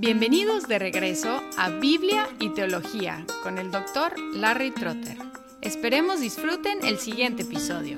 Bienvenidos de regreso a Biblia y Teología con el doctor Larry Trotter. Esperemos disfruten el siguiente episodio.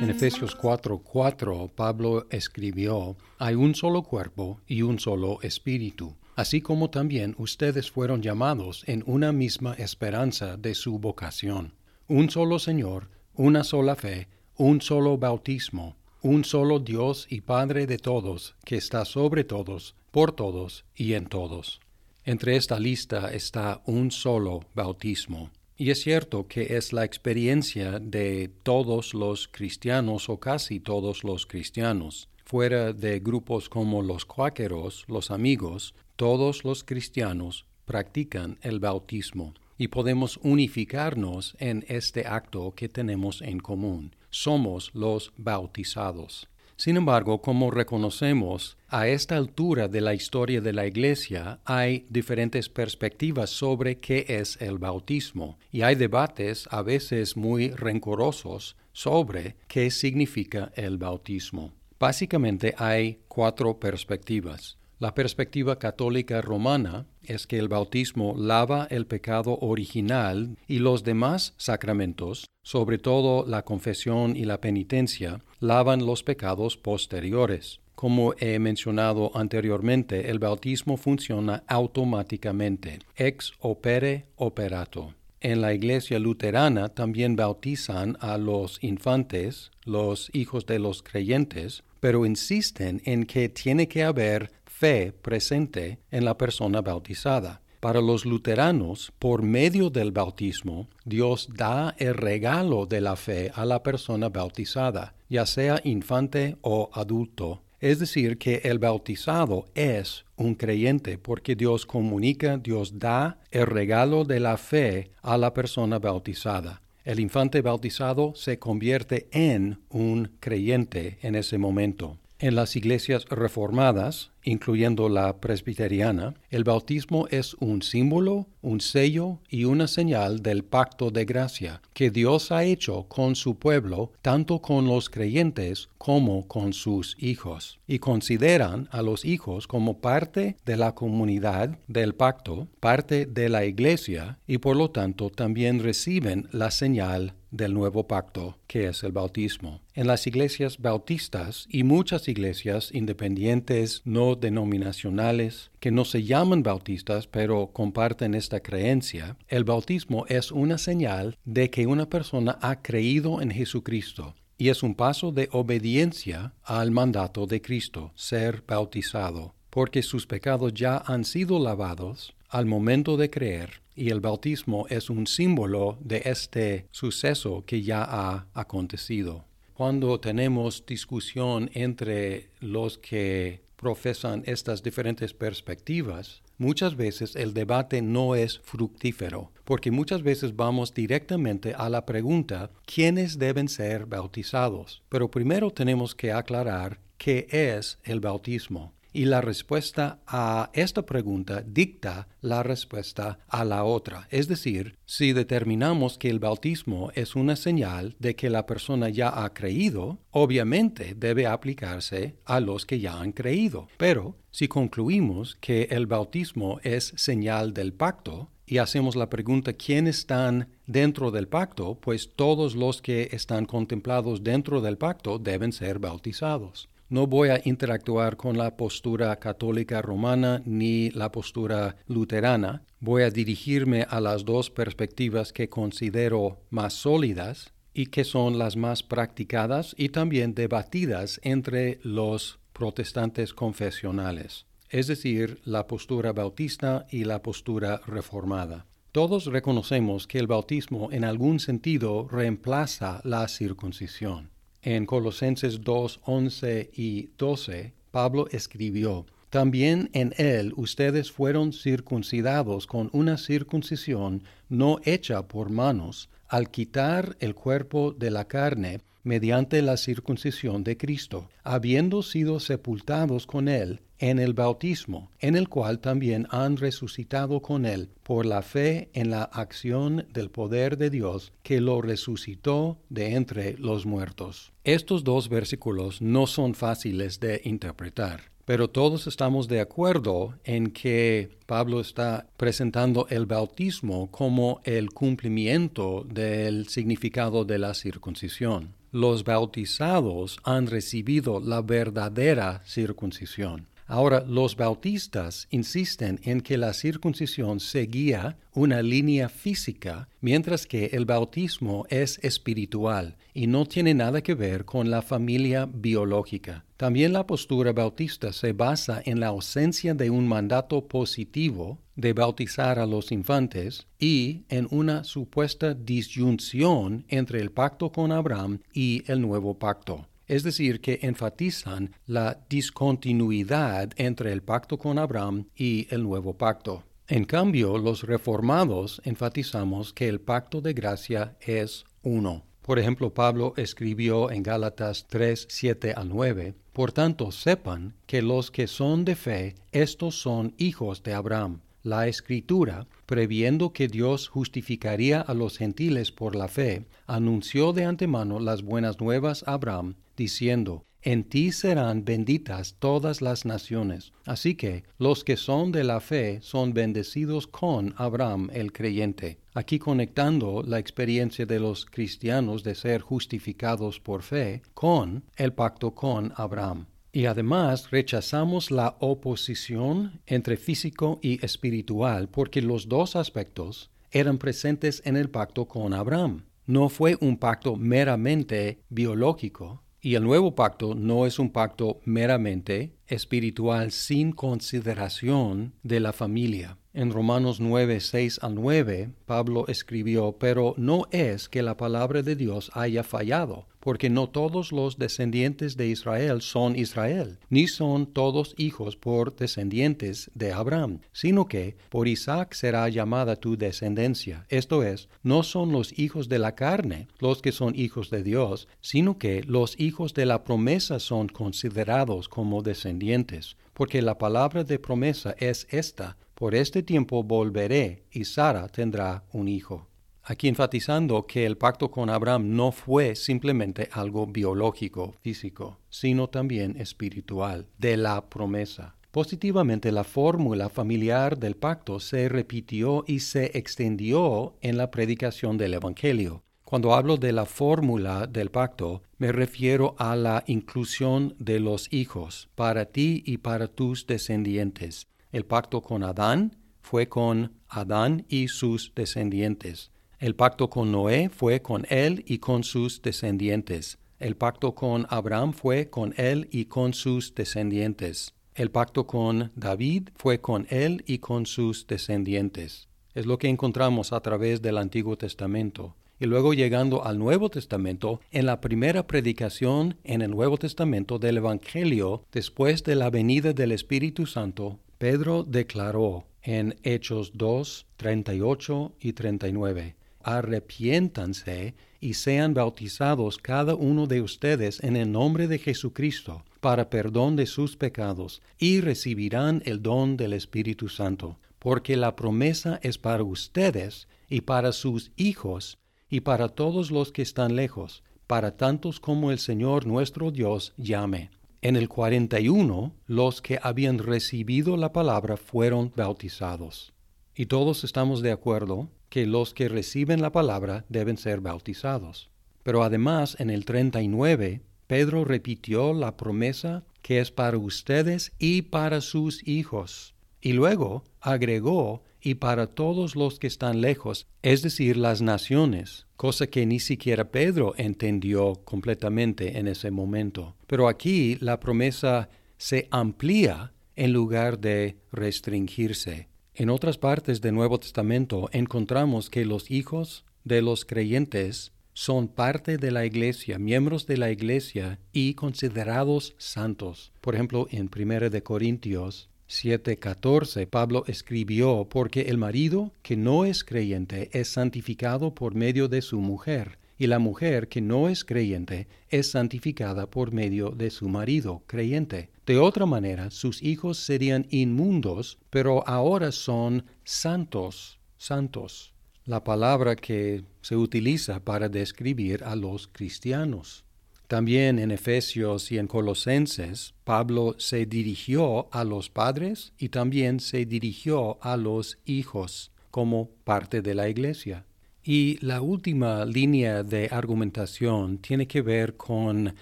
En Efesios 4:4 Pablo escribió, Hay un solo cuerpo y un solo espíritu, así como también ustedes fueron llamados en una misma esperanza de su vocación. Un solo Señor, una sola fe, un solo bautismo, un solo Dios y Padre de todos, que está sobre todos, por todos y en todos. Entre esta lista está un solo bautismo. Y es cierto que es la experiencia de todos los cristianos o casi todos los cristianos. Fuera de grupos como los cuáqueros, los amigos, todos los cristianos practican el bautismo y podemos unificarnos en este acto que tenemos en común somos los bautizados. Sin embargo, como reconocemos, a esta altura de la historia de la Iglesia hay diferentes perspectivas sobre qué es el bautismo, y hay debates a veces muy rencorosos sobre qué significa el bautismo. Básicamente hay cuatro perspectivas. La perspectiva católica romana es que el bautismo lava el pecado original y los demás sacramentos, sobre todo la confesión y la penitencia, lavan los pecados posteriores. Como he mencionado anteriormente, el bautismo funciona automáticamente, ex opere operato. En la iglesia luterana también bautizan a los infantes, los hijos de los creyentes, pero insisten en que tiene que haber fe presente en la persona bautizada. Para los luteranos, por medio del bautismo, Dios da el regalo de la fe a la persona bautizada, ya sea infante o adulto. Es decir, que el bautizado es un creyente porque Dios comunica, Dios da el regalo de la fe a la persona bautizada. El infante bautizado se convierte en un creyente en ese momento. En las iglesias reformadas, incluyendo la presbiteriana, el bautismo es un símbolo, un sello y una señal del pacto de gracia que Dios ha hecho con su pueblo, tanto con los creyentes como con sus hijos, y consideran a los hijos como parte de la comunidad del pacto, parte de la iglesia, y por lo tanto también reciben la señal del nuevo pacto, que es el bautismo. En las iglesias bautistas y muchas iglesias independientes no denominacionales que no se llaman bautistas pero comparten esta creencia, el bautismo es una señal de que una persona ha creído en Jesucristo y es un paso de obediencia al mandato de Cristo, ser bautizado, porque sus pecados ya han sido lavados al momento de creer y el bautismo es un símbolo de este suceso que ya ha acontecido. Cuando tenemos discusión entre los que profesan estas diferentes perspectivas, muchas veces el debate no es fructífero, porque muchas veces vamos directamente a la pregunta ¿quiénes deben ser bautizados? Pero primero tenemos que aclarar qué es el bautismo y la respuesta a esta pregunta dicta la respuesta a la otra. Es decir, si determinamos que el bautismo es una señal de que la persona ya ha creído, obviamente debe aplicarse a los que ya han creído. Pero si concluimos que el bautismo es señal del pacto, y hacemos la pregunta ¿quién están dentro del pacto? Pues todos los que están contemplados dentro del pacto deben ser bautizados. No voy a interactuar con la postura católica romana ni la postura luterana. Voy a dirigirme a las dos perspectivas que considero más sólidas y que son las más practicadas y también debatidas entre los protestantes confesionales, es decir, la postura bautista y la postura reformada. Todos reconocemos que el bautismo en algún sentido reemplaza la circuncisión. En Colosenses 2, 11 y 12, Pablo escribió, También en él ustedes fueron circuncidados con una circuncisión no hecha por manos, al quitar el cuerpo de la carne mediante la circuncisión de Cristo, habiendo sido sepultados con él en el bautismo, en el cual también han resucitado con él por la fe en la acción del poder de Dios que lo resucitó de entre los muertos. Estos dos versículos no son fáciles de interpretar. Pero todos estamos de acuerdo en que Pablo está presentando el bautismo como el cumplimiento del significado de la circuncisión. Los bautizados han recibido la verdadera circuncisión. Ahora, los bautistas insisten en que la circuncisión seguía una línea física, mientras que el bautismo es espiritual y no tiene nada que ver con la familia biológica. También la postura bautista se basa en la ausencia de un mandato positivo de bautizar a los infantes y en una supuesta disyunción entre el pacto con Abraham y el nuevo pacto es decir, que enfatizan la discontinuidad entre el pacto con Abraham y el nuevo pacto. En cambio, los reformados enfatizamos que el pacto de gracia es uno. Por ejemplo, Pablo escribió en Gálatas 3, 7 a 9, Por tanto, sepan que los que son de fe, estos son hijos de Abraham. La escritura, previendo que Dios justificaría a los gentiles por la fe, anunció de antemano las buenas nuevas a Abraham, diciendo, En ti serán benditas todas las naciones. Así que los que son de la fe son bendecidos con Abraham el creyente. Aquí conectando la experiencia de los cristianos de ser justificados por fe con el pacto con Abraham. Y además rechazamos la oposición entre físico y espiritual porque los dos aspectos eran presentes en el pacto con Abraham. No fue un pacto meramente biológico y el nuevo pacto no es un pacto meramente espiritual sin consideración de la familia. En Romanos 9, 6 al 9, Pablo escribió, pero no es que la palabra de Dios haya fallado, porque no todos los descendientes de Israel son Israel, ni son todos hijos por descendientes de Abraham, sino que por Isaac será llamada tu descendencia. Esto es, no son los hijos de la carne los que son hijos de Dios, sino que los hijos de la promesa son considerados como descendientes, porque la palabra de promesa es esta, por este tiempo volveré y Sara tendrá un hijo. Aquí enfatizando que el pacto con Abraham no fue simplemente algo biológico, físico, sino también espiritual, de la promesa. Positivamente la fórmula familiar del pacto se repitió y se extendió en la predicación del Evangelio. Cuando hablo de la fórmula del pacto, me refiero a la inclusión de los hijos para ti y para tus descendientes. El pacto con Adán fue con Adán y sus descendientes. El pacto con Noé fue con él y con sus descendientes. El pacto con Abraham fue con él y con sus descendientes. El pacto con David fue con él y con sus descendientes. Es lo que encontramos a través del Antiguo Testamento. Y luego llegando al Nuevo Testamento, en la primera predicación en el Nuevo Testamento del Evangelio, después de la venida del Espíritu Santo, Pedro declaró en Hechos 2, 38 y 39, Arrepiéntanse y sean bautizados cada uno de ustedes en el nombre de Jesucristo para perdón de sus pecados y recibirán el don del Espíritu Santo, porque la promesa es para ustedes y para sus hijos y para todos los que están lejos, para tantos como el Señor nuestro Dios llame. En el 41, los que habían recibido la palabra fueron bautizados. Y todos estamos de acuerdo que los que reciben la palabra deben ser bautizados. Pero además, en el 39, Pedro repitió la promesa que es para ustedes y para sus hijos. Y luego agregó y para todos los que están lejos, es decir, las naciones, cosa que ni siquiera Pedro entendió completamente en ese momento. Pero aquí la promesa se amplía en lugar de restringirse. En otras partes del Nuevo Testamento encontramos que los hijos de los creyentes son parte de la iglesia, miembros de la iglesia y considerados santos. Por ejemplo, en 1 de Corintios 7:14 Pablo escribió, porque el marido que no es creyente es santificado por medio de su mujer, y la mujer que no es creyente es santificada por medio de su marido creyente. De otra manera, sus hijos serían inmundos, pero ahora son santos, santos, la palabra que se utiliza para describir a los cristianos. También en Efesios y en Colosenses, Pablo se dirigió a los padres y también se dirigió a los hijos como parte de la iglesia. Y la última línea de argumentación tiene que ver con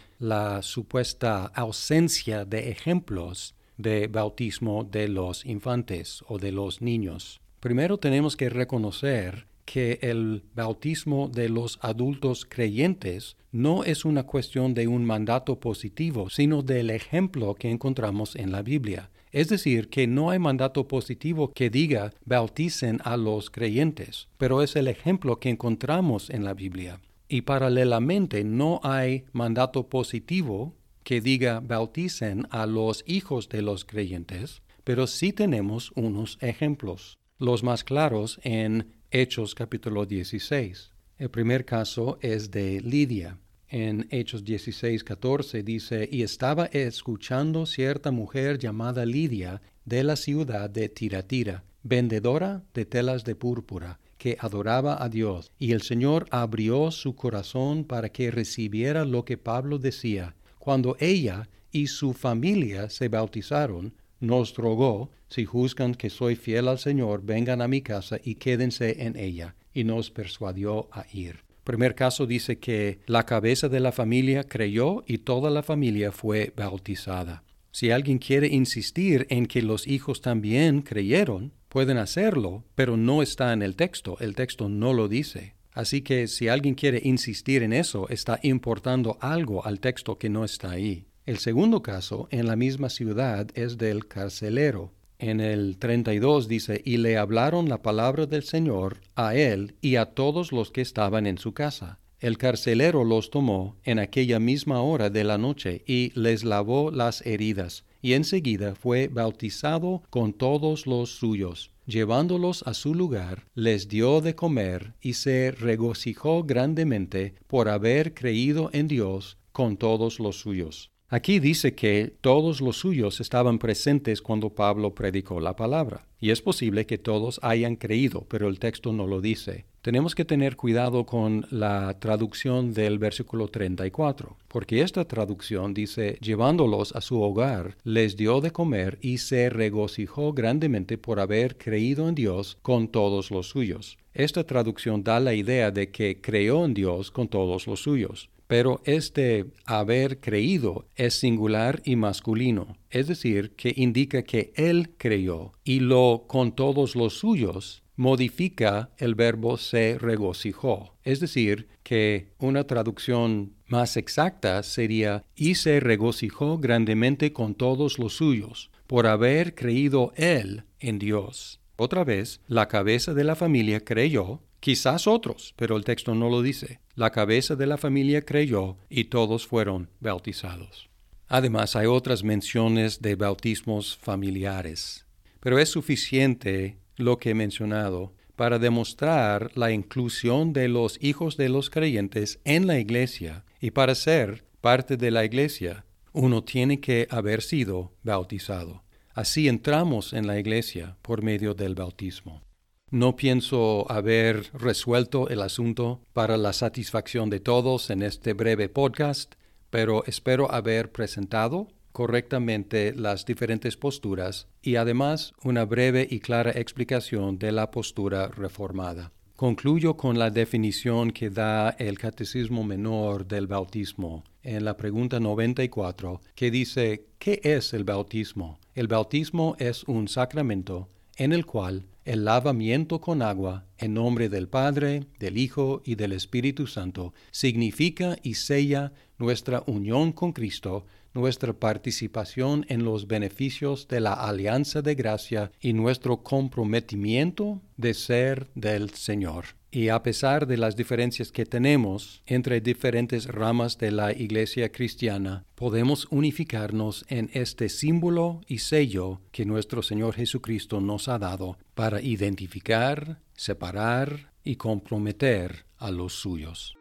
la supuesta ausencia de ejemplos de bautismo de los infantes o de los niños. Primero tenemos que reconocer que el bautismo de los adultos creyentes no es una cuestión de un mandato positivo, sino del ejemplo que encontramos en la Biblia. Es decir, que no hay mandato positivo que diga bauticen a los creyentes, pero es el ejemplo que encontramos en la Biblia. Y paralelamente no hay mandato positivo que diga bauticen a los hijos de los creyentes, pero sí tenemos unos ejemplos, los más claros en Hechos capítulo 16. El primer caso es de Lidia. En Hechos 16, 14 dice, y estaba escuchando cierta mujer llamada Lidia de la ciudad de Tiratira, vendedora de telas de púrpura, que adoraba a Dios, y el Señor abrió su corazón para que recibiera lo que Pablo decía. Cuando ella y su familia se bautizaron, nos rogó, si juzgan que soy fiel al Señor, vengan a mi casa y quédense en ella, y nos persuadió a ir. Primer caso dice que la cabeza de la familia creyó y toda la familia fue bautizada. Si alguien quiere insistir en que los hijos también creyeron, pueden hacerlo, pero no está en el texto, el texto no lo dice. Así que si alguien quiere insistir en eso, está importando algo al texto que no está ahí. El segundo caso, en la misma ciudad, es del carcelero. En el 32 dice, y le hablaron la palabra del Señor a él y a todos los que estaban en su casa. El carcelero los tomó en aquella misma hora de la noche y les lavó las heridas, y enseguida fue bautizado con todos los suyos. Llevándolos a su lugar, les dio de comer y se regocijó grandemente por haber creído en Dios con todos los suyos. Aquí dice que todos los suyos estaban presentes cuando Pablo predicó la palabra. Y es posible que todos hayan creído, pero el texto no lo dice. Tenemos que tener cuidado con la traducción del versículo 34, porque esta traducción dice, llevándolos a su hogar, les dio de comer y se regocijó grandemente por haber creído en Dios con todos los suyos. Esta traducción da la idea de que creó en Dios con todos los suyos. Pero este haber creído es singular y masculino, es decir, que indica que él creyó y lo con todos los suyos modifica el verbo se regocijó. Es decir, que una traducción más exacta sería y se regocijó grandemente con todos los suyos, por haber creído él en Dios. Otra vez, la cabeza de la familia creyó, quizás otros, pero el texto no lo dice. La cabeza de la familia creyó y todos fueron bautizados. Además, hay otras menciones de bautismos familiares, pero es suficiente lo que he mencionado para demostrar la inclusión de los hijos de los creyentes en la iglesia y para ser parte de la iglesia, uno tiene que haber sido bautizado. Así entramos en la iglesia por medio del bautismo. No pienso haber resuelto el asunto para la satisfacción de todos en este breve podcast, pero espero haber presentado correctamente las diferentes posturas y además una breve y clara explicación de la postura reformada. Concluyo con la definición que da el Catecismo Menor del bautismo en la pregunta 94, que dice, ¿qué es el bautismo? El bautismo es un sacramento en el cual el lavamiento con agua en nombre del Padre, del Hijo y del Espíritu Santo significa y sella nuestra unión con Cristo, nuestra participación en los beneficios de la alianza de gracia y nuestro comprometimiento de ser del Señor. Y a pesar de las diferencias que tenemos entre diferentes ramas de la Iglesia cristiana, podemos unificarnos en este símbolo y sello que nuestro Señor Jesucristo nos ha dado para identificar, separar y comprometer a los suyos.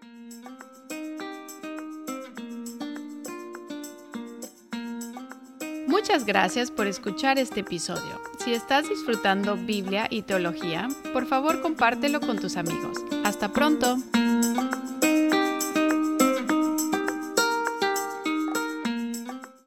Muchas gracias por escuchar este episodio. Si estás disfrutando Biblia y teología, por favor compártelo con tus amigos. Hasta pronto.